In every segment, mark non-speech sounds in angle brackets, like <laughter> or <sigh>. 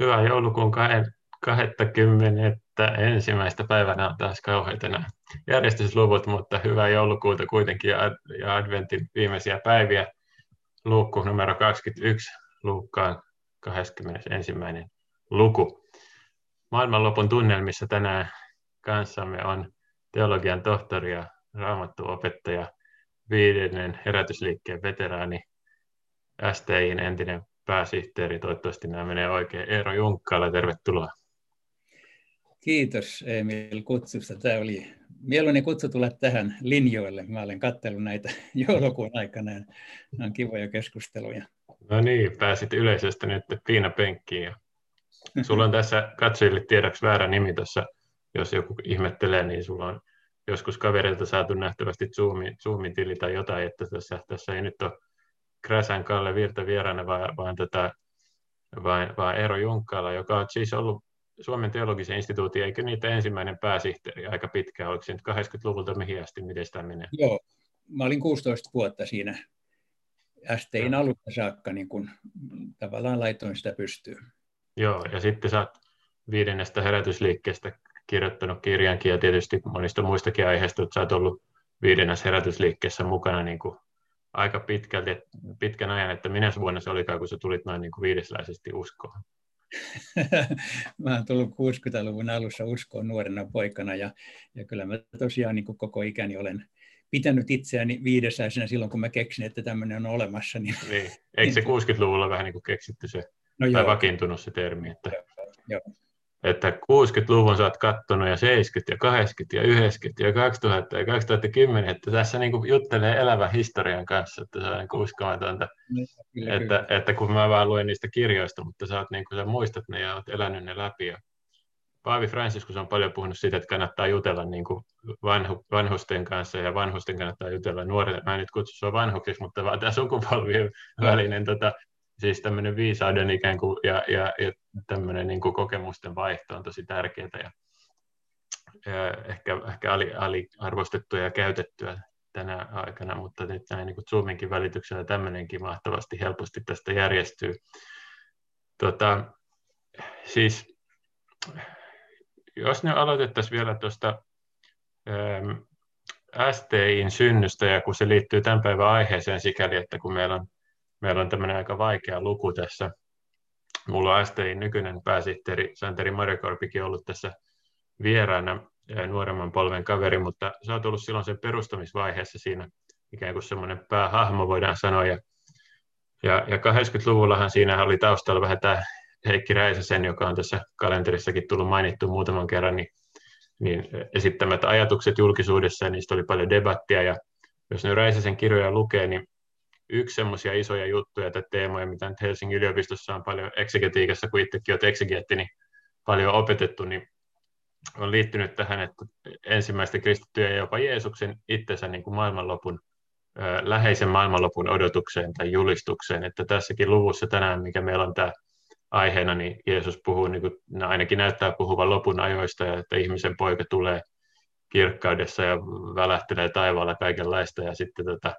Hyvää joulukuun 20. ensimmäistä päivänä on taas kauheita nämä järjestysluvut, mutta hyvää joulukuuta kuitenkin ja adventin viimeisiä päiviä. Luukku numero 21, Luukkaan 21. luku. Maailmanlopun tunnelmissa tänään kanssamme on teologian tohtori ja raamattuopettaja, viidennen herätysliikkeen veteraani, STIin entinen pääsihteeri, toivottavasti nämä menee oikein, Eero Junkkala, tervetuloa. Kiitos Emil kutsusta. Tämä oli mieluinen kutsu tulla tähän linjoille. Mä olen katsellut näitä <laughs> joulukuun aikana. Nämä on kivoja keskusteluja. No niin, pääsit yleisöstä nyt Piina Penkkiin. Ja sulla on tässä katsojille tiedoksi väärä nimi tuossa, jos joku ihmettelee, niin sulla on joskus kaverilta saatu nähtävästi Zoomin, Zoomin tili tai jotain, että tässä, tässä ei nyt ole Kräsän Kalle Virta vieraana, vaan, vaan, tätä, vaan, vaan Eero Junkkala, joka on siis ollut Suomen teologisen instituutin, eikö niitä ensimmäinen pääsihteeri aika pitkään, oliko se nyt 80-luvulta mihin asti, miten sitä menee? Joo, mä olin 16 vuotta siinä STIn alusta saakka, niin kun tavallaan laitoin sitä pystyyn. Joo, ja sitten sä oot viidennestä herätysliikkeestä kirjoittanut kirjankin ja tietysti monista muistakin aiheista, että sä oot ollut viidennes herätysliikkeessä mukana niin kuin aika pitkälti, pitkän ajan, että minä vuonna se olikaan, kun sä tulit noin niin kuin viidesläisesti uskoon? <laughs> mä olen tullut 60-luvun alussa uskoon nuorena poikana ja, ja kyllä mä tosiaan niin kuin koko ikäni olen pitänyt itseäni viidesläisenä silloin, kun mä keksin, että tämmöinen on olemassa. Niin, niin. Eikö se 60-luvulla vähän niin kuin keksitty se, no tai joo. vakiintunut se termi? Että... Joo, joo että 60-luvun sä oot kattonut ja 70 ja 80 ja 90 ja 2000 ja 2010, että tässä niin juttelee elävän historian kanssa, että se on niin uskomatonta, kyllä, että, kyllä. että, kun mä vaan luen niistä kirjoista, mutta sä, oot, niin kuin, sä muistat ne ja oot elänyt ne läpi. Ja Paavi Franciscus on paljon puhunut siitä, että kannattaa jutella niin kuin vanhu, vanhusten kanssa ja vanhusten kannattaa jutella nuorille. Mä en nyt kutsu sua vanhuksiksi, mutta vaan tämä sukupolvien välinen tota, siis tämmöinen viisauden ikään kuin, ja, ja, ja tämmöinen niin kuin kokemusten vaihto on tosi tärkeää ja, ja ehkä, ehkä ali, aliarvostettua ja käytettyä tänä aikana, mutta nyt näin niin kuin Zoominkin välityksellä tämmöinenkin mahtavasti helposti tästä järjestyy. Tota, siis, jos ne aloitettaisiin vielä tuosta ähm, STIin synnystä, ja kun se liittyy tämän päivän aiheeseen sikäli, että kun meillä on meillä on tämmöinen aika vaikea luku tässä. Mulla on STI nykyinen pääsihteeri Santeri Marjakorpikin ollut tässä vieraana nuoremman polven kaveri, mutta sä oot ollut silloin sen perustamisvaiheessa siinä ikään kuin semmoinen päähahmo voidaan sanoa. Ja, ja, ja 80-luvullahan siinä oli taustalla vähän tämä Heikki Räisäsen, joka on tässä kalenterissakin tullut mainittu muutaman kerran, niin, niin esittämät ajatukset julkisuudessa, ja niistä oli paljon debattia, ja jos ne Räisäsen kirjoja lukee, niin yksi semmoisia isoja juttuja tai teemoja, mitä nyt Helsingin yliopistossa on paljon eksegetiikassa, kun itsekin olet eksegeetti, niin paljon opetettu, niin on liittynyt tähän, että ensimmäistä kristittyjä ja jopa Jeesuksen itsensä niin kuin maailmanlopun, läheisen maailmanlopun odotukseen tai julistukseen, että tässäkin luvussa tänään, mikä meillä on tämä aiheena, niin Jeesus puhuu, niin kuin, ainakin näyttää puhuvan lopun ajoista ja että ihmisen poika tulee kirkkaudessa ja välähtelee taivaalla kaikenlaista ja sitten tota,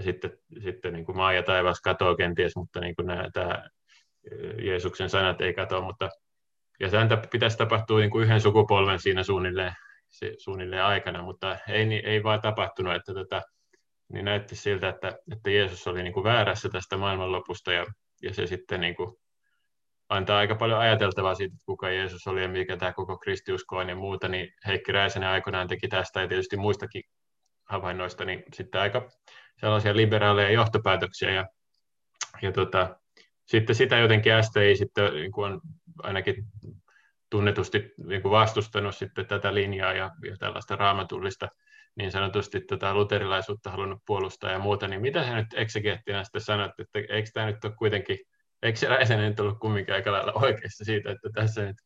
sitten, sitten niin kuin maa ja taivas katoaa kenties, mutta niin kuin nämä, tämä Jeesuksen sanat ei katoa, mutta ja sen pitäisi tapahtua niin kuin yhden sukupolven siinä suunnilleen, suunnilleen aikana, mutta ei, ei vaan tapahtunut, että tätä, niin näytti siltä, että, että Jeesus oli niin kuin väärässä tästä maailmanlopusta ja, ja se sitten niin kuin antaa aika paljon ajateltavaa siitä, että kuka Jeesus oli ja mikä tämä koko kristiusko on ja muuta, niin Heikki Räisänen aikoinaan teki tästä ja tietysti muistakin havainnoista, niin sitten aika sellaisia liberaaleja johtopäätöksiä ja, ja tota, sitten sitä jotenkin STI sitten niin kuin on ainakin tunnetusti niin kuin vastustanut sitten tätä linjaa ja, ja tällaista raamatullista niin sanotusti tätä luterilaisuutta halunnut puolustaa ja muuta, niin mitä sä nyt eksegeettinä sitten sanot, että eikö tämä nyt ole kuitenkin, eikö se Räisänen nyt ollut kumminkin aika lailla oikeassa siitä, että tässä nyt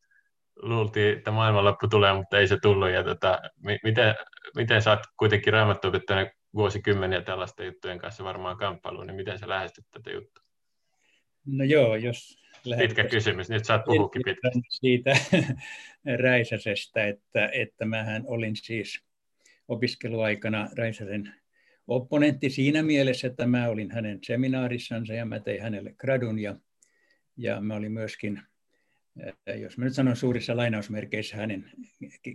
luultiin, että maailmanloppu tulee, mutta ei se tullut. Ja tota, miten, miten sä oot kuitenkin raamattuopettajana vuosikymmeniä tällaisten juttujen kanssa varmaan kamppailuun, niin miten sä lähestyt tätä juttua? No joo, jos Pitkä kysymys, nyt saat puhukin pitkästi. Siitä <laughs> Räisäsestä, että, että mähän olin siis opiskeluaikana Räisäsen opponentti siinä mielessä, että mä olin hänen seminaarissansa ja mä tein hänelle gradun ja, ja mä olin myöskin jos mä nyt sanon suurissa lainausmerkeissä hänen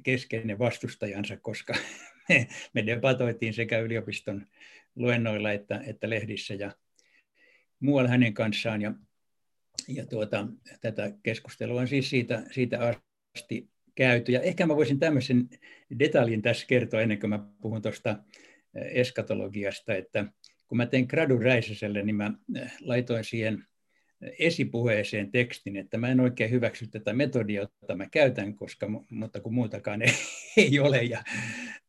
keskeinen vastustajansa, koska me, debatoitiin sekä yliopiston luennoilla että, että lehdissä ja muualla hänen kanssaan. Ja, ja tuota, tätä keskustelua on siis siitä, siitä asti käyty. Ja ehkä mä voisin tämmöisen detaljin tässä kertoa ennen kuin mä puhun tuosta eskatologiasta, että kun mä tein gradun Räisäselle, niin mä laitoin siihen esipuheeseen tekstin, että mä en oikein hyväksy tätä metodia, jota mä käytän, koska, mutta kun muutakaan ei, <laughs> ei ole. Ja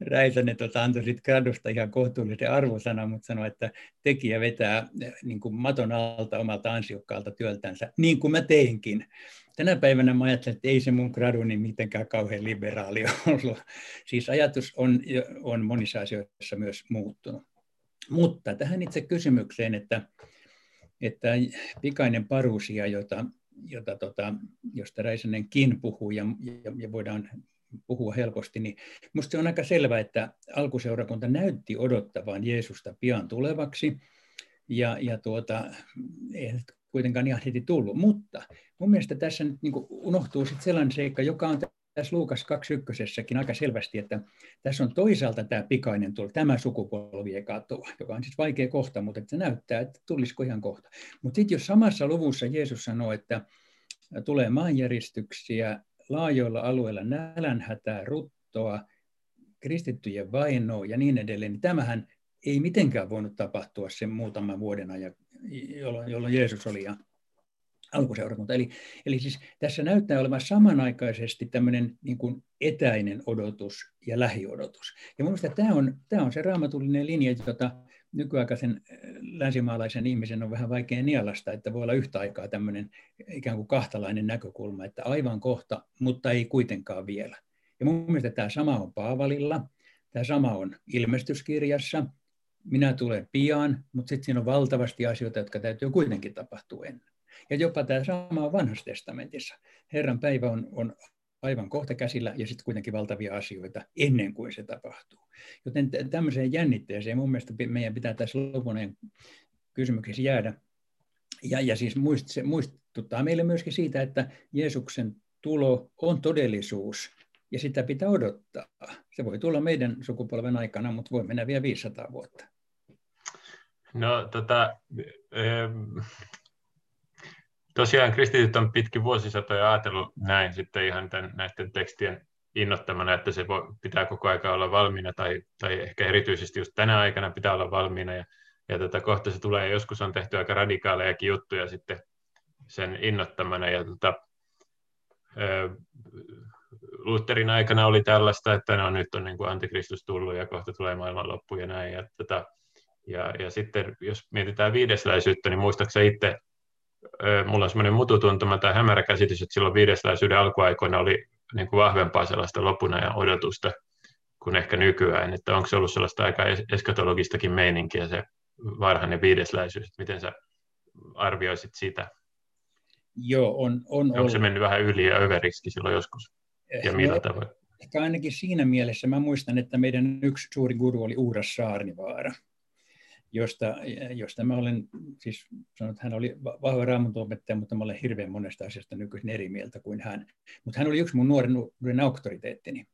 Räisänen tota, antoi sitten gradusta ihan kohtuullisen arvosana, mutta sanoi, että tekijä vetää niin kuin maton alta omalta ansiokkaalta työltänsä, niin kuin mä teinkin. Tänä päivänä mä ajattelen, että ei se mun graduni mitenkään kauhean liberaali <laughs> ollut. Siis ajatus on, on monissa asioissa myös muuttunut. Mutta tähän itse kysymykseen, että että pikainen parusia, jota, jota tota, josta Räisänenkin puhuu ja, ja, ja voidaan puhua helposti, niin minusta se on aika selvää, että alkuseurakunta näytti odottavan Jeesusta pian tulevaksi, ja, ja tuota, ei kuitenkaan ihan heti tullut. Mutta mun mielestä tässä nyt niin unohtuu sitten sellainen seikka, joka on tässä Luukas 21 aika selvästi, että tässä on toisaalta tämä pikainen tulo, tämä sukupolvi ei katoa, joka on siis vaikea kohta, mutta että se näyttää, että tulisiko ihan kohta. Mutta sitten jos samassa luvussa Jeesus sanoo, että tulee maanjäristyksiä, laajoilla alueilla nälänhätää, ruttoa, kristittyjen vainoa ja niin edelleen, niin tämähän ei mitenkään voinut tapahtua sen muutaman vuoden ajan, jolloin, jolloin Jeesus oli ja alkuseurakunta. Eli, eli siis tässä näyttää olevan samanaikaisesti tämmöinen niin kuin etäinen odotus ja lähiodotus. Ja minusta tämä on, tämä on se raamatullinen linja, jota nykyaikaisen äh, länsimaalaisen ihmisen on vähän vaikea nielasta, että voi olla yhtä aikaa tämmöinen ikään kuin kahtalainen näkökulma, että aivan kohta, mutta ei kuitenkaan vielä. Ja mun mielestä tämä sama on Paavalilla, tämä sama on ilmestyskirjassa, minä tulen pian, mutta sitten siinä on valtavasti asioita, jotka täytyy kuitenkin tapahtua ennen. Ja jopa tämä sama on vanhassa testamentissa. Herran päivä on, on aivan kohta käsillä ja sitten kuitenkin valtavia asioita ennen kuin se tapahtuu. Joten tämmöiseen jännitteeseen mun mielestä meidän pitää tässä lopuneen kysymyksessä jäädä. Ja, ja siis muist, se muistuttaa meille myöskin siitä, että Jeesuksen tulo on todellisuus ja sitä pitää odottaa. Se voi tulla meidän sukupolven aikana, mutta voi mennä vielä 500 vuotta. No tota, tosiaan kristityt on pitkin vuosisatoja ajatellut näin sitten ihan tämän, näiden tekstien innottamana, että se voi, pitää koko aika olla valmiina tai, tai ehkä erityisesti just tänä aikana pitää olla valmiina ja, ja tota, kohta se tulee, joskus on tehty aika radikaalejakin juttuja sitten sen innottamana ja tota, Lutherin aikana oli tällaista, että no, nyt on niin kuin antikristus tullut ja kohta tulee maailmanloppu ja näin. Ja, tota, ja, ja sitten jos mietitään viidesläisyyttä, niin muistaakseni itse mulla on semmoinen mututuntuma tai hämärä käsitys, että silloin viidesläisyyden alkuaikoina oli niin kuin vahvempaa sellaista lopun ajan odotusta kuin ehkä nykyään, että onko se ollut sellaista aika eskatologistakin meininkiä se varhainen viidesläisyys, miten sä arvioisit sitä? Joo, on, on Onko ollut. se mennyt vähän yli ja överiksi silloin joskus? Ja no, millä tavoin? Ehkä ainakin siinä mielessä mä muistan, että meidän yksi suuri guru oli Uuras Saarnivaara josta, josta mä olen, siis sanonut, että hän oli vahva raamattuopettaja, mutta mä olen hirveän monesta asiasta nykyisin eri mieltä kuin hän. Mutta hän oli yksi mun nuoren, auktoriteettini.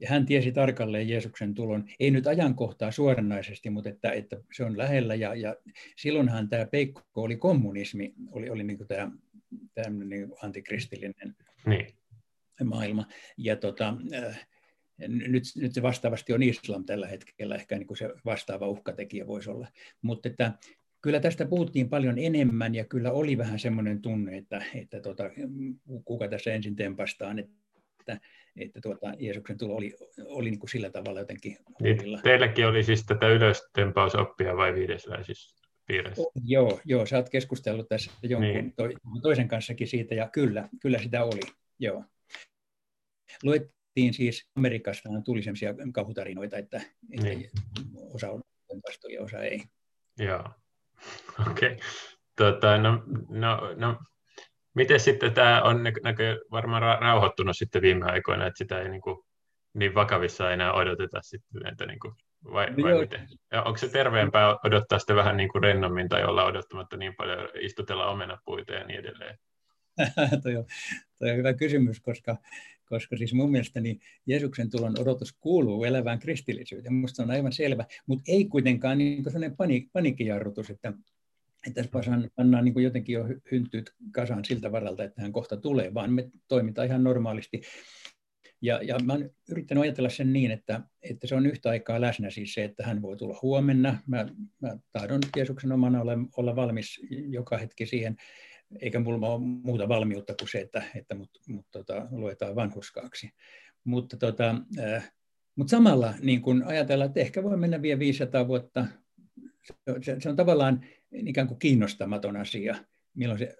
Ja hän tiesi tarkalleen Jeesuksen tulon, ei nyt ajankohtaa suoranaisesti, mutta että, että se on lähellä. Ja, ja silloinhan tämä peikko oli kommunismi, oli, oli niin tämä, tämä niin antikristillinen niin. maailma. Ja tota, äh, nyt, nyt se vastaavasti on islam tällä hetkellä, ehkä niin kuin se vastaava uhkatekijä voisi olla. Mutta että kyllä tästä puhuttiin paljon enemmän ja kyllä oli vähän semmoinen tunne, että, että tota, kuka tässä ensin tempastaan, että, että tuota, Jeesuksen tulo oli, oli niin kuin sillä tavalla jotenkin huolilla. Niin, teilläkin oli siis tätä ylöstempausoppia vai viidesläisissä piireissä? Joo, joo, sä oot keskustellut tässä jonkun niin. to, toisen kanssakin siitä ja kyllä, kyllä sitä oli, joo. Luet, siis, Amerikasta tuli sellaisia kauhutarinoita, että, että niin. osa on vastu ja osa ei. Joo, <laughs> okei. Okay. Tota, no, no, no, miten sitten tämä on näkö, varmaan rauhoittunut sitten viime aikoina, että sitä ei niin, kuin, niin vakavissa enää odoteta sitten, että niin kuin, vai, vai miten? Ja onko se terveempää odottaa sitä vähän niin kuin rennommin tai olla odottamatta niin paljon, istutella omenapuita ja niin edelleen? <laughs> toi, on, toi on hyvä kysymys, koska, koska siis mun mielestäni Jeesuksen tulon odotus kuuluu elävään kristillisyyteen. Minusta on aivan selvä, mutta ei kuitenkaan niin sellainen pani, paniikkijarrutus, että, että pannaan niin jotenkin jo hyntyt kasaan siltä varalta, että hän kohta tulee, vaan me toimitaan ihan normaalisti. Ja, ja mä olen yrittänyt ajatella sen niin, että, että se on yhtä aikaa läsnä siis se, että hän voi tulla huomenna. Mä, mä tahdon Jeesuksen omana olla, olla valmis joka hetki siihen, eikä mulla ole muuta valmiutta kuin se, että, että mut, mut tota, luetaan vanhuskaaksi. Mutta tota, äh, mut samalla niin kun ajatellaan, että ehkä voi mennä vielä 500 vuotta, se, se, on tavallaan ikään kuin kiinnostamaton asia, milloin se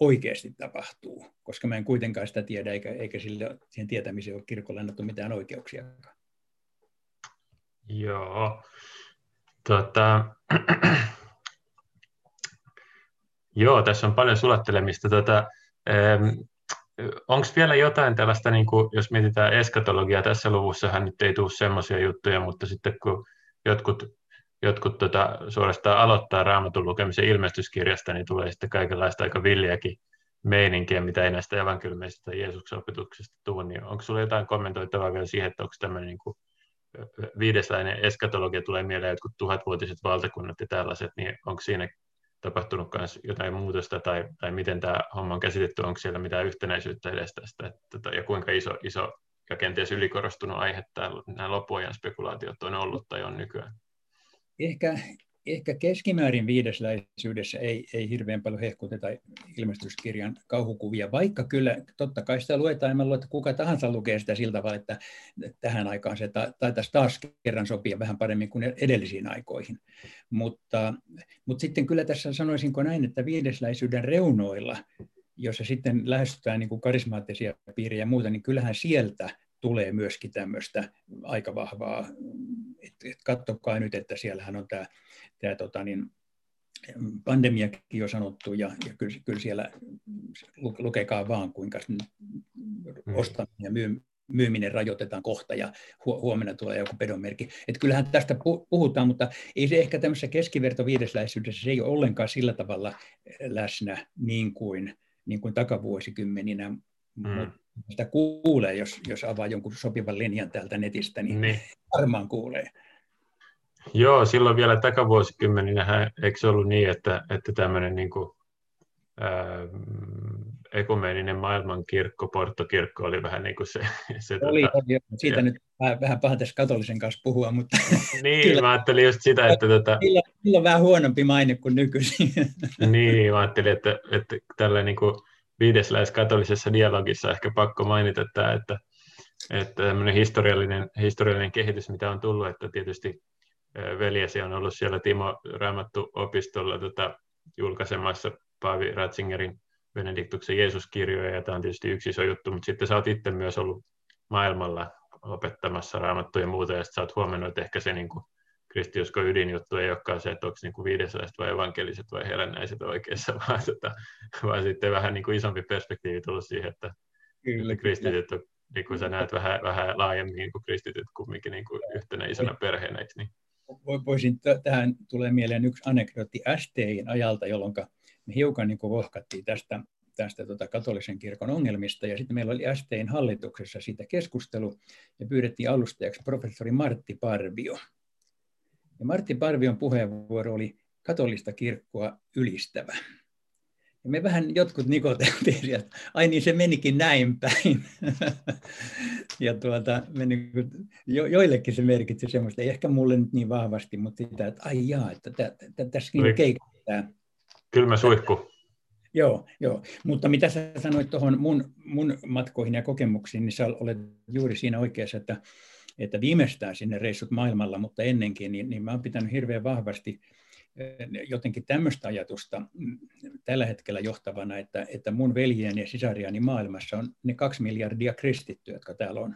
oikeasti tapahtuu, koska mä en kuitenkaan sitä tiedä, eikä, eikä sille, siihen tietämiseen ole kirkolle annettu mitään oikeuksia. Joo. Tota, Joo, tässä on paljon sulattelemista. Tota, Onko vielä jotain tällaista, niin kuin, jos mietitään eskatologiaa, tässä luvussahan nyt ei tule semmoisia juttuja, mutta sitten kun jotkut, jotkut tota, suorastaan aloittaa raamatun lukemisen ilmestyskirjasta, niin tulee sitten kaikenlaista aika villiäkin meininkiä, mitä ei näistä evankeliumeista tai Jeesuksen opetuksesta tule, niin onko sinulla jotain kommentoitavaa vielä siihen, että onko tämmöinen niin kuin eskatologia tulee mieleen jotkut tuhatvuotiset valtakunnat ja tällaiset, niin onko siinä tapahtunut myös jotain muutosta tai, tai miten tämä homma on käsitetty, onko siellä mitään yhtenäisyyttä edes tästä että, tota, ja kuinka iso, iso ja kenties ylikorostunut aihe nämä loppuajan spekulaatiot on ollut tai on nykyään? Ehkä, ehkä keskimäärin viidesläisyydessä ei, ei hirveän paljon hehkuteta ilmestyskirjan kauhukuvia, vaikka kyllä totta kai sitä luetaan, ja mä luulen, että kuka tahansa lukee sitä sillä tavalla, että tähän aikaan se taitaisi taas kerran sopia vähän paremmin kuin edellisiin aikoihin. Mutta, mutta sitten kyllä tässä sanoisinko näin, että viidesläisyyden reunoilla, jossa sitten lähestytään niin kuin karismaattisia piirejä ja muuta, niin kyllähän sieltä tulee myöskin tämmöistä aika vahvaa, että et katsokaa nyt, että siellähän on tämä, tämä tota niin, pandemiakin jo sanottu, ja, ja kyllä, kyllä siellä lukekaa vaan, kuinka mm. ostaminen ja myy, myyminen rajoitetaan kohta ja huomenna tulee joku pedonmerkki. Että kyllähän tästä puhutaan, mutta ei se ehkä tämmöisessä keskivertoviidesläisyydessä, se ei ole ollenkaan sillä tavalla läsnä niin kuin, niin kuin takavuosikymmeninä, mm sitä kuulee, jos, jos avaa jonkun sopivan linjan täältä netistä, niin, niin. varmaan kuulee. Joo, silloin vielä takavuosikymmeninä eikö se ollut niin, että, että tämmöinen niin kuin, ää, ekumeeninen maailmankirkko, porttokirkko oli vähän niin kuin se. se oli, tota, oli siitä ja, nyt vähän, vähän paha tässä katolisen kanssa puhua, mutta... <laughs> Niin, kyllä, mä ajattelin just sitä, että... Tota, sillä, sillä on vähän huonompi maine kuin nykyisin. <laughs> Niin, mä ajattelin, että, että tällä niin kuin, viidesläiskatolisessa dialogissa ehkä pakko mainita tämä, että, että tämmöinen historiallinen, historiallinen kehitys, mitä on tullut, että tietysti veljesi on ollut siellä Timo Raamattu-opistolla tota, julkaisemassa Paavi Ratzingerin Benediktuksen Jeesuskirjoja, ja tämä on tietysti yksi iso juttu, mutta sitten sä oot itse myös ollut maailmalla opettamassa raamattuja ja muuta, ja sitten sä oot huomannut, että ehkä se niin kuin, kristiuskon ydinjuttu ei olekaan se, että onko niin viideslaiset vai evankeliset vai herännäiset oikeassa, <laughs> vaan, tota, vaan sitten vähän niin kuin isompi perspektiivi tullut siihen, että, kyllä, että kristityt on, niin kuin sä näet vähän, vähän laajemmin niin kuin kristityt kumminkin niin kuin yhtenä isona perheenä, niin? Voisin, t- tähän tulee mieleen yksi anekdootti STIin ajalta, jolloin me hiukan niin kuin vohkattiin tästä, tästä tota katolisen kirkon ongelmista, ja sitten meillä oli STIin hallituksessa siitä keskustelu, ja pyydettiin alustajaksi professori Martti Parvio, ja Martti Parvion puheenvuoro oli katolista kirkkoa ylistävä. Ja me vähän jotkut nikoteltiin sieltä, ai niin se menikin näin päin. <laughs> ja tuota, me niin kuin, jo, joillekin se merkitsi semmoista, ei ehkä mulle nyt niin vahvasti, mutta sitä, että ai jaa, että tässä niin keikkaa. Kylmä suihku. Joo, joo, mutta mitä sä sanoit tuohon mun, mun matkoihin ja kokemuksiin, niin sä olet juuri siinä oikeassa, että että viimeistään sinne reissut maailmalla, mutta ennenkin, niin, niin mä olen pitänyt hirveän vahvasti eh, jotenkin tämmöistä ajatusta mm, tällä hetkellä johtavana, että, että mun veljeni ja sisariani maailmassa on ne kaksi miljardia kristittyä, jotka täällä on.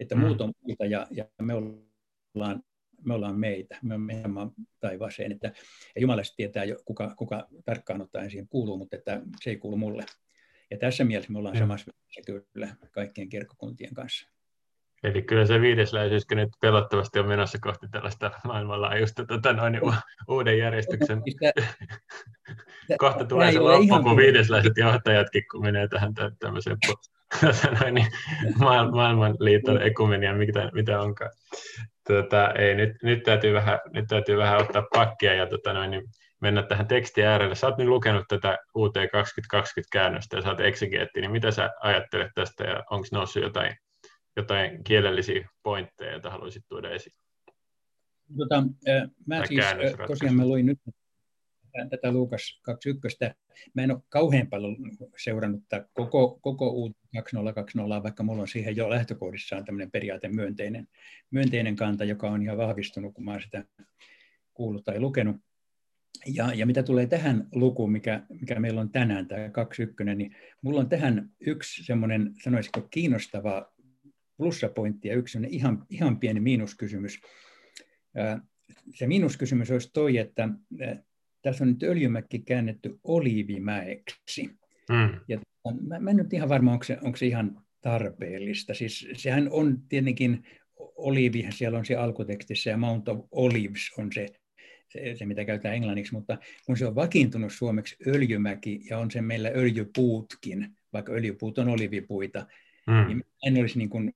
Että mm. muut on muita ja, ja me ollaan me ollaan meitä, me ollaan taivaaseen, että ja Jumala tietää, jo, kuka, kuka tarkkaan ottaen siihen kuuluu, mutta että se ei kuulu mulle. Ja tässä mielessä me ollaan samassa kyllä kaikkien kirkkokuntien kanssa. Eli kyllä se viidesläisyyskin nyt pelottavasti on menossa kohti tällaista maailmanlaajuista tota noin, uuden järjestyksen. <laughs> Kohta tulee se loppu, kun viidesläiset johtajatkin, kun menee tähän tämmöiseen <laughs> noin, niin maailmanliiton ekumenia, mitä, mitä onkaan. Tota, ei, nyt, nyt, täytyy vähän, nyt täytyy vähän ottaa pakkia ja tota noin, niin mennä tähän tekstin äärelle. Sä oot nyt lukenut tätä UT 2020-käännöstä ja sä oot exegeetti, niin mitä sä ajattelet tästä ja onko noussut jotain jotain kielellisiä pointteja, joita haluaisit tuoda esiin? Tota, mä siis tosiaan mä luin nyt tätä Luukas 21. Mä en ole kauhean paljon seurannut tätä koko, koko U 2020, vaikka mulla on siihen jo lähtökohdissaan tämmöinen periaate myönteinen, myönteinen kanta, joka on ihan vahvistunut, kun mä olen sitä kuullut tai lukenut. Ja, ja mitä tulee tähän lukuun, mikä, mikä meillä on tänään, tämä 21, niin mulla on tähän yksi semmoinen, sanoisiko, kiinnostava plussapointti ja yksi ihan, ihan pieni miinuskysymys. Se miinuskysymys olisi toi, että tässä on nyt öljymäkki käännetty oliivimäeksi. Mm. Ja mä, mä en nyt ihan varma, onko se, onko se ihan tarpeellista. Siis sehän on tietenkin oliivi, siellä on se alkutekstissä ja Mount of Olives on se, se, se, mitä käytetään englanniksi, mutta kun se on vakiintunut suomeksi öljymäki ja on se meillä öljypuutkin, vaikka öljypuut on olivipuita, mm. niin en olisi niin kuin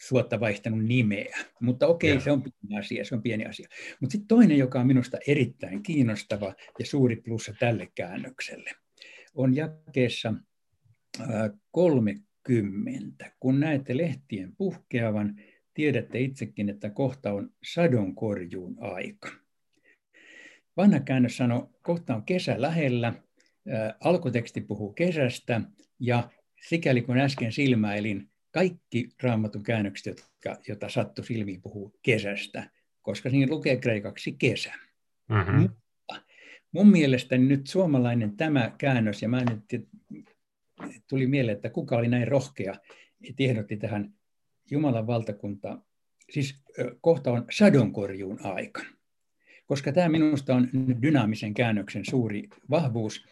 suotta vaihtanut nimeä. Mutta okei, okay, se on pieni asia, se on pieni asia. Mutta sitten toinen, joka on minusta erittäin kiinnostava ja suuri plussa tälle käännökselle, on jakeessa 30. Kun näette lehtien puhkeavan, tiedätte itsekin, että kohta on sadonkorjuun aika. Vanha käännös sanoo, kohta on kesä lähellä, alkuteksti puhuu kesästä, ja sikäli kun äsken silmäilin, kaikki raamatun käännökset, jotka, joita sattu silmiin puhuu kesästä, koska siinä lukee kreikaksi kesä. Mm-hmm. Mutta mun mielestäni nyt suomalainen tämä käännös, ja mä nyt tuli mieleen, että kuka oli näin rohkea, että ehdotti tähän Jumalan valtakunta, siis kohta on sadonkorjuun aika. Koska tämä minusta on dynaamisen käännöksen suuri vahvuus,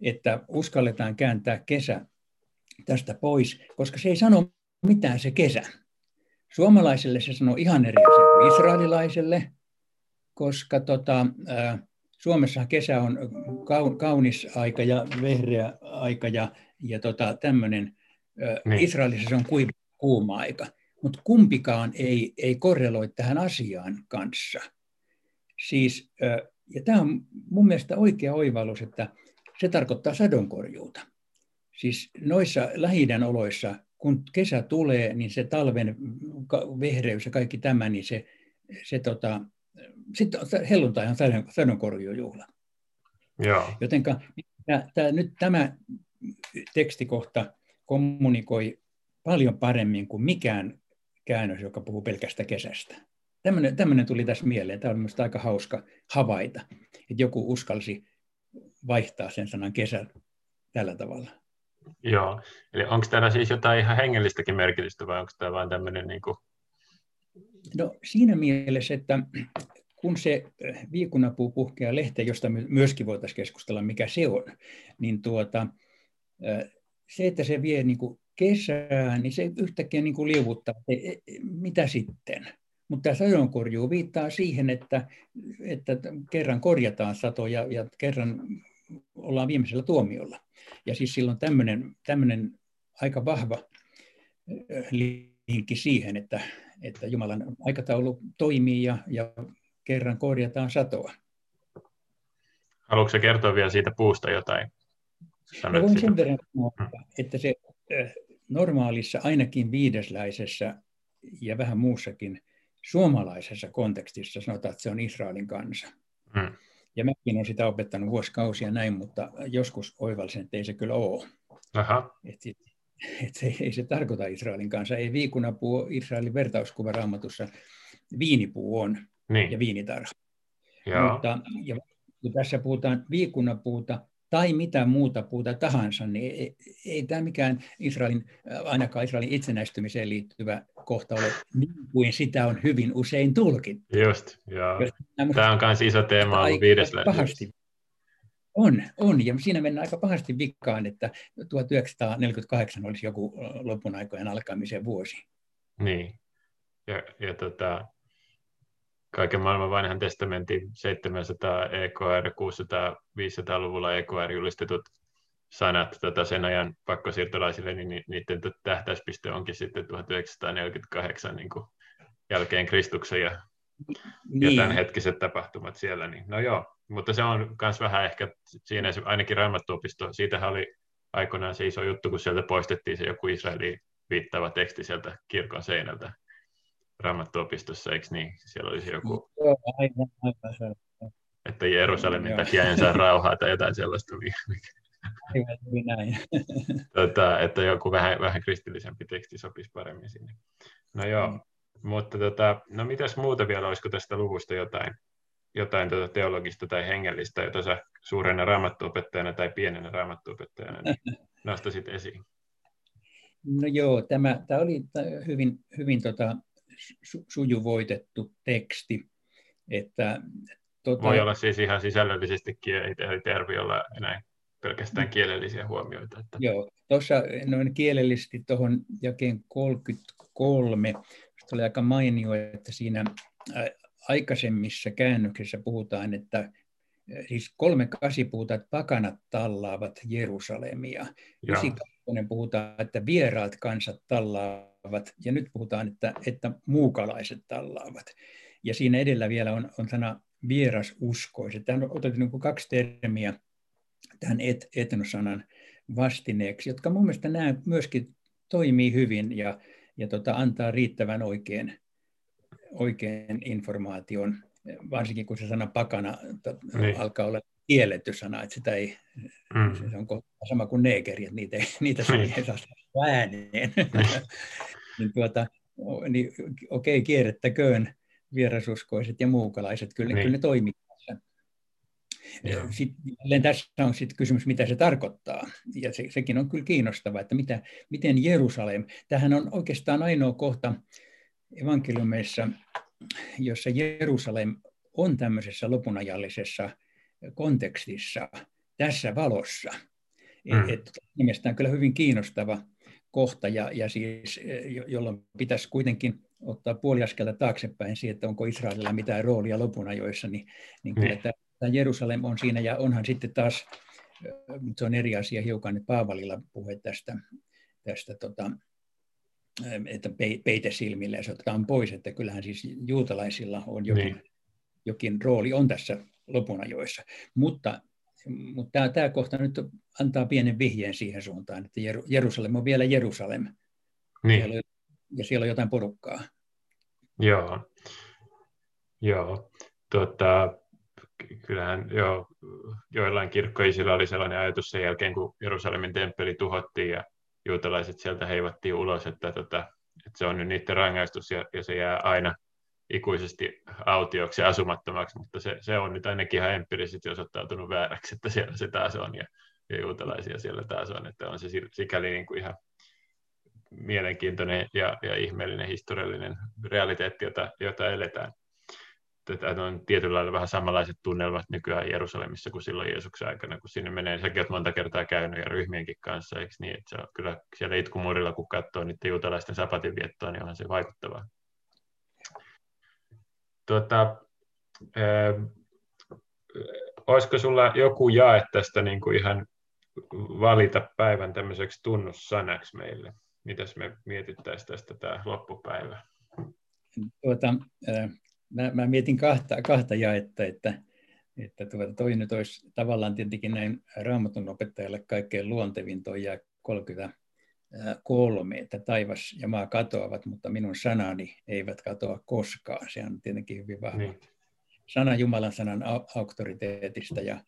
että uskalletaan kääntää kesä tästä pois, koska se ei sano mitään se kesä. Suomalaiselle se sanoo ihan eri asia kuin israelilaiselle, koska tota, Suomessa kesä on kaunis aika ja vehreä aika ja, ja tota, tämmöinen. Niin. Israelissa se on kuiva, kuuma aika. Mutta kumpikaan ei, ei korreloi tähän asiaan kanssa. Siis, ja tämä on mun mielestä oikea oivallus, että se tarkoittaa sadonkorjuuta. Siis noissa lähi oloissa, kun kesä tulee, niin se talven vehreys ja kaikki tämä, niin se, se tota, sitten helluntai on sadonkorjujuhla. Joten nyt tämä tekstikohta kommunikoi paljon paremmin kuin mikään käännös, joka puhuu pelkästä kesästä. Tämmöinen, tämmöinen tuli tässä mieleen. Tämä on minusta aika hauska havaita, että joku uskalsi vaihtaa sen sanan kesä tällä tavalla. Joo, eli onko täällä siis jotain ihan hengellistäkin merkitystä vai onko tämä vain tämmöinen niin kuin... No siinä mielessä, että kun se äh, viikunapuu puhkeaa lehteen, josta myöskin voitaisiin keskustella, mikä se on, niin tuota, äh, se, että se vie niin kuin kesään, niin se yhtäkkiä niin kuin liuvuttaa, että e, e, mitä sitten? Mutta tämä sadonkorjuu viittaa siihen, että, että kerran korjataan sato ja, ja kerran ollaan viimeisellä tuomiolla. Ja siis silloin tämmöinen, tämmöinen aika vahva linkki siihen, että, että Jumalan aikataulu toimii ja, ja kerran korjataan satoa. Haluatko kertoa vielä siitä puusta jotain? Sanoit voin sen verran sanoa, hmm. että se normaalissa, ainakin viidesläisessä ja vähän muussakin suomalaisessa kontekstissa sanotaan, että se on Israelin kansa. Hmm. Ja mäkin olen sitä opettanut vuosikausia näin, mutta joskus oivalsin, että ei se kyllä ole. Aha. Et, et se, ei se tarkoita Israelin kanssa. Ei viikunapuu ole Israelin vertauskuva raamatussa. Viinipuu on niin. ja viinitarha. Joo. Mutta ja tässä puhutaan viikunapuuta tai mitä muuta puuta tahansa, niin ei, ei tämä mikään Israelin, ainakaan Israelin itsenäistymiseen liittyvä kohta ole niin kuin sitä on hyvin usein tulkittu. Just, joo. Tämä on myös iso teema ollut viidesellä. Pahasti. On, on, ja siinä mennään aika pahasti vikkaan, että 1948 olisi joku lopun aikojen alkamisen vuosi. Niin. Ja, ja tota, kaiken maailman vanhan testamentin 700 EKR, 600, 500-luvulla EKR julistetut sanat tota sen ajan pakkosiirtolaisille, niin niiden tähtäyspiste onkin sitten 1948 niin kuin jälkeen Kristuksen ja, niin. ja tämänhetkiset tapahtumat siellä. Niin, no joo, mutta se on myös vähän ehkä siinä ainakin raamattuopisto, siitähän oli aikoinaan se iso juttu, kun sieltä poistettiin se joku Israeliin viittaava teksti sieltä kirkon seinältä raamattuopistossa, eikö niin? Siellä olisi joku... Joo, aivan, aivan, että Jerusalemin takia en saa rauhaa tai jotain sellaista. Mikä... näin. Tota, että joku vähän, vähän kristillisempi teksti sopisi paremmin sinne. No joo, mm. mutta tota, no mitäs muuta vielä, olisiko tästä luvusta jotain, jotain tota teologista tai hengellistä, jota sä suurena raamattuopettajana tai pienenä raamattuopettajana niin <laughs> nostasit esiin? No joo, tämä, tämä oli hyvin, hyvin tota, su, sujuvoitettu teksti. Että, tota... Voi olla siis ihan sisällöllisestikin, ei, ei tarvitse olla enää pelkästään kielellisiä huomioita. Että... Joo, tuossa noin kielellisesti tuohon jakeen 33, oli aika mainio, että siinä aikaisemmissa käännöksissä puhutaan, että siis kolme kasi puhutaan, että pakanat tallaavat Jerusalemia. Ysikakkonen puhutaan, että vieraat kansat tallaavat, ja nyt puhutaan, että, että muukalaiset tallaavat. Ja siinä edellä vielä on, on sana vierasuskoiset. Tämä on otettu niin kaksi termiä tähän et, etnosanan vastineeksi, jotka mun mielestä nämä myöskin toimii hyvin ja, ja tota, antaa riittävän oikein, oikein informaation, varsinkin kun se sana pakana niin. alkaa olla kielletty sana, että sitä ei, mm. se on sama kuin neegeri, että niitä, niitä niin. ei saa ääneen. Niin. niin, tuota, niin, okei, okay, kierrettäköön vierasuskoiset ja muukalaiset, kyllä, niin. kyllä ne toimii sitten tässä on sitten kysymys, mitä se tarkoittaa. Ja se, sekin on kyllä kiinnostavaa, että mitä, miten Jerusalem, tähän on oikeastaan ainoa kohta evankeliumeissa, jossa Jerusalem on tämmöisessä lopunajallisessa kontekstissa, tässä valossa. Mm. Et, on kyllä hyvin kiinnostava kohta, ja, ja siis, jolloin pitäisi kuitenkin ottaa puoli askelta taaksepäin siihen, että onko Israelilla mitään roolia lopunajoissa, niin, niin kyllä mm. tämä tämä Jerusalem on siinä, ja onhan sitten taas, mutta se on eri asia hiukan, että Paavalilla puhe tästä, tästä tota, että peite silmille ja se otetaan pois, että kyllähän siis juutalaisilla on jokin, niin. jokin rooli on tässä lopunajoissa. Mutta, mutta tämä, tämä kohta nyt antaa pienen vihjeen siihen suuntaan, että Jerusalem on vielä Jerusalem. Niin. Siellä ja siellä on jotain porukkaa. Joo. Joo. Tota, kyllähän jo, joillain kirkkoisilla oli sellainen ajatus sen jälkeen, kun Jerusalemin temppeli tuhottiin ja juutalaiset sieltä heivattiin ulos, että, tota, että se on nyt niiden rangaistus ja, ja se jää aina ikuisesti autioksi ja asumattomaksi, mutta se, se on nyt ainakin ihan empiirisesti osoittautunut vääräksi, että siellä se taas on ja, ja juutalaisia siellä taas on, että on se sikäli niin kuin ihan mielenkiintoinen ja, ja ihmeellinen historiallinen realiteetti, jota, jota eletään että on tietyllä lailla vähän samanlaiset tunnelmat nykyään Jerusalemissa kuin silloin Jeesuksen aikana, kun sinne menee. Säkin olet monta kertaa käynyt ja ryhmienkin kanssa, eikö niin? Että se on kyllä siellä itkumurilla, kun katsoo niiden juutalaisten sapatinviettoa, niin onhan se vaikuttavaa. Tuota, ää, olisiko sulla joku jae tästä niin kuin ihan valita päivän tämmöiseksi tunnussanaksi meille? Mitäs me mietittäisiin tästä tämä loppupäivä? Tuota, ää, mä, mä mietin kahta, kahta jaetta, että, että tuota, toi nyt olisi tavallaan tietenkin näin raamatun opettajalle kaikkein luontevin tuo jää 30 kolme, että taivas ja maa katoavat, mutta minun sanani eivät katoa koskaan. Se on tietenkin hyvin vahva niin. sana Jumalan sanan auktoriteetista ja,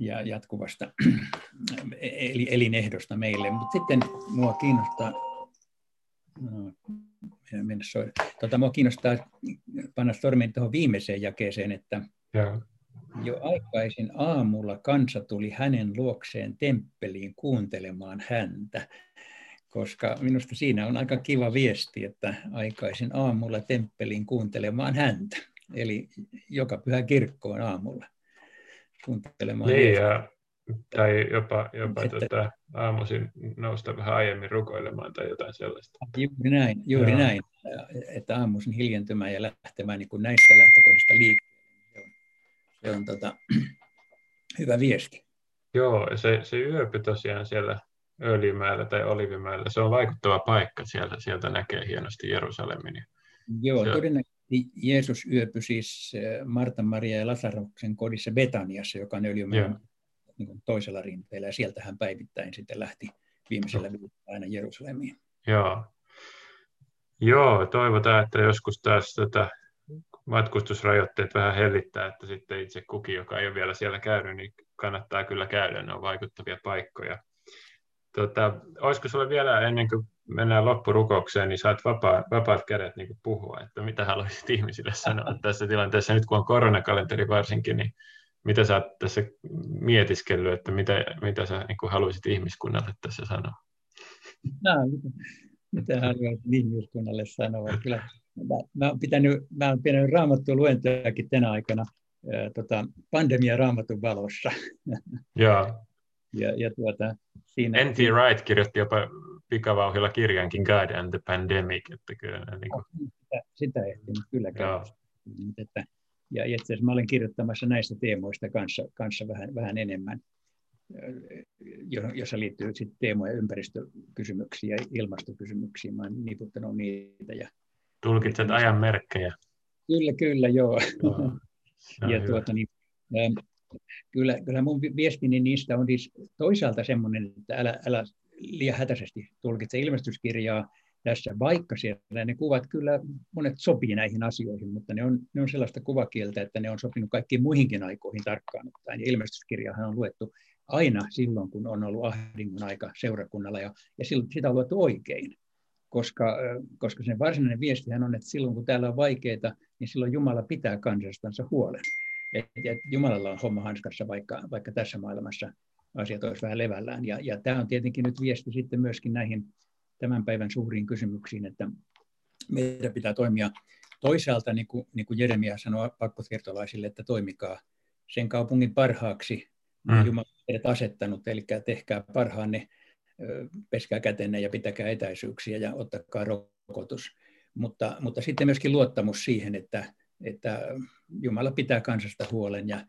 ja jatkuvasta <clears throat> e-, eli, elinehdosta meille. Mutta sitten mua kiinnostaa, no, mennä. Tota, mua kiinnostaa panna stormin tuohon viimeiseen jakeeseen, että ja. jo aikaisin aamulla kansa tuli hänen luokseen temppeliin kuuntelemaan häntä koska minusta siinä on aika kiva viesti, että aikaisin aamulla temppeliin kuuntelemaan häntä. Eli joka pyhä kirkkoon aamulla kuuntelemaan niin, ja, tai jopa, jopa että, tota, aamuisin nousta vähän aiemmin rukoilemaan tai jotain sellaista. Juuri näin, juuri näin että aamuisin hiljentymään ja lähtemään niin kuin näistä lähtökohdista liikkeelle. Se on, se on tota, <clears throat> hyvä viesti. Joo, se, se yöpy tosiaan siellä Öljymäellä tai Olivimäellä, se on vaikuttava paikka, sieltä, sieltä näkee hienosti Jerusalemin. Joo, se... todennäköisesti Jeesus yöpyi siis eh, Marta, Maria ja Lasaruksen kodissa Betaniassa, joka on Öljymäen niin toisella rinteellä, ja sieltä hän päivittäin sitten lähti viimeisellä viikolla aina Jerusalemiin. Joo. Joo, toivotaan, että joskus taas tätä matkustusrajoitteet vähän hellittää, että sitten itse kukin, joka ei ole vielä siellä käynyt, niin kannattaa kyllä käydä, ne on vaikuttavia paikkoja. Tota, olisiko sinulla vielä ennen kuin mennään loppurukoukseen, niin saat vapaa, vapaat kädet niin puhua, että mitä haluaisit ihmisille sanoa <laughs> tässä tilanteessa, nyt kun on koronakalenteri varsinkin, niin mitä sä oot tässä mietiskellyt, että mitä, mitä sä niin haluaisit ihmiskunnalle tässä sanoa? No, mitä haluaisin ihmiskunnalle sanoa? Kyllä, mä, mä, olen pitänyt, mä olen pitänyt raamattua luentojakin tänä aikana tota, pandemia raamatun valossa. Joo. Ja, ja tuota, siinä... N.T. Wright kirjoitti jopa pikavauhilla kirjankin God and the Pandemic. Että kyllä, niin kuin... sitä, sitä ehtin kyllä käydä. Että, ja itse asiassa mä olen kirjoittamassa näistä teemoista kanssa, kanssa vähän, vähän enemmän, jossa liittyy sitten teemoja ympäristökysymyksiä ja ilmastokysymyksiin. Mä olen niputtanut niitä. Ja, Tulkitset ajan merkkejä. Kyllä, kyllä, joo. joo ja tuota, niin, kyllä, kyllä mun viestini niistä on siis toisaalta semmoinen, että älä, älä liian hätäisesti tulkitse ilmestyskirjaa tässä, vaikka siellä ne kuvat kyllä monet sopii näihin asioihin, mutta ne on, ne on sellaista kuvakieltä, että ne on sopinut kaikkiin muihinkin aikoihin tarkkaan ottaen. Ja ilmestyskirjahan on luettu aina silloin, kun on ollut ahdingon aika seurakunnalla, ja, ja sitä on luettu oikein. Koska, koska sen varsinainen viestihän on, että silloin kun täällä on vaikeita, niin silloin Jumala pitää kansastansa huolen että et Jumalalla on homma hanskassa, vaikka, vaikka tässä maailmassa asiat olisi vähän levällään. Ja, ja tämä on tietenkin nyt viesti sitten myöskin näihin tämän päivän suuriin kysymyksiin, että meidän pitää toimia toisaalta, niin kuin, niin kuin Jeremia sanoi pakkosiirtolaisille, että toimikaa sen kaupungin parhaaksi, mm. Jumala on asettanut, eli tehkää parhaanne, peskää kätenne ja pitäkää etäisyyksiä ja ottakaa rokotus. Mutta, mutta sitten myöskin luottamus siihen, että, että Jumala pitää kansasta huolen ja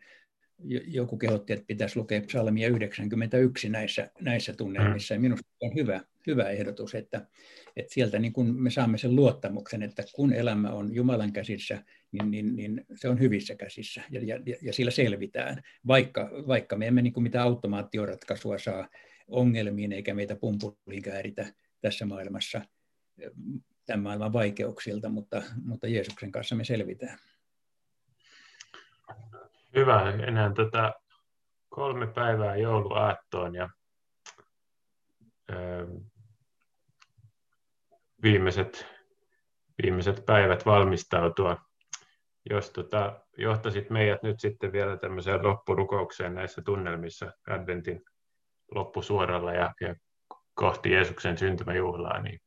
joku kehotti, että pitäisi lukea psalmia 91 näissä, näissä tunnelmissa. Ja minusta on hyvä, hyvä ehdotus, että, että sieltä niin kun me saamme sen luottamuksen, että kun elämä on Jumalan käsissä, niin, niin, niin se on hyvissä käsissä ja, ja, ja sillä selvitään, vaikka, vaikka me emme niin kuin mitään automaatioratkaisua saa ongelmiin eikä meitä pumpuliin kääritä tässä maailmassa tämän maailman vaikeuksilta, mutta, mutta Jeesuksen kanssa me selvitään. Hyvä. Enää tätä kolme päivää jouluaattoon ja ö, viimeiset, viimeiset päivät valmistautua. Jos tota, johtasit meidät nyt sitten vielä tämmöiseen loppurukoukseen näissä tunnelmissa Adventin loppusuoralla ja, ja kohti Jeesuksen syntymäjuhlaa, niin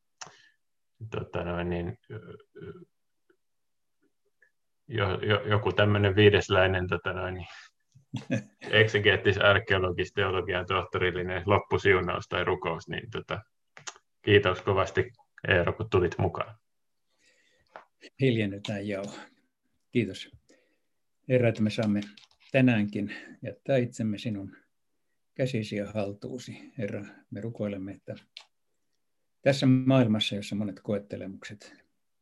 tota noin, niin, jo, jo, joku tämmöinen viidesläinen tota noin, niin, <laughs> eksegeettis arkeologis teologian tohtorillinen loppusiunaus tai rukous, niin tota, kiitos kovasti Eero, kun tulit mukaan. Hiljennytään joo. Kiitos. Herra, että me saamme tänäänkin jättää itsemme sinun käsisi ja haltuusi. Herra, me rukoilemme, että tässä maailmassa, jossa monet koettelemukset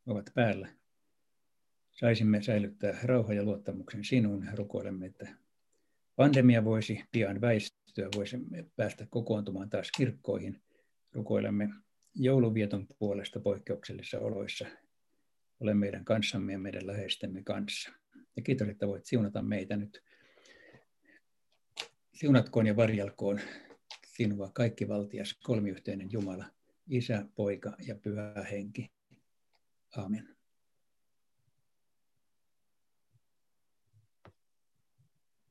ovat päällä, saisimme säilyttää rauha ja luottamuksen sinuun. Rukoilemme, että pandemia voisi pian väistyä, voisimme päästä kokoontumaan taas kirkkoihin. Rukoilemme jouluvieton puolesta poikkeuksellisissa oloissa. Ole meidän kanssamme ja meidän läheistemme kanssa. Ja kiitos, että voit siunata meitä nyt. Siunatkoon ja varjelkoon sinua kaikki valtias kolmiyhteinen Jumala – Isä, Poika ja Pyhä Henki. Amen.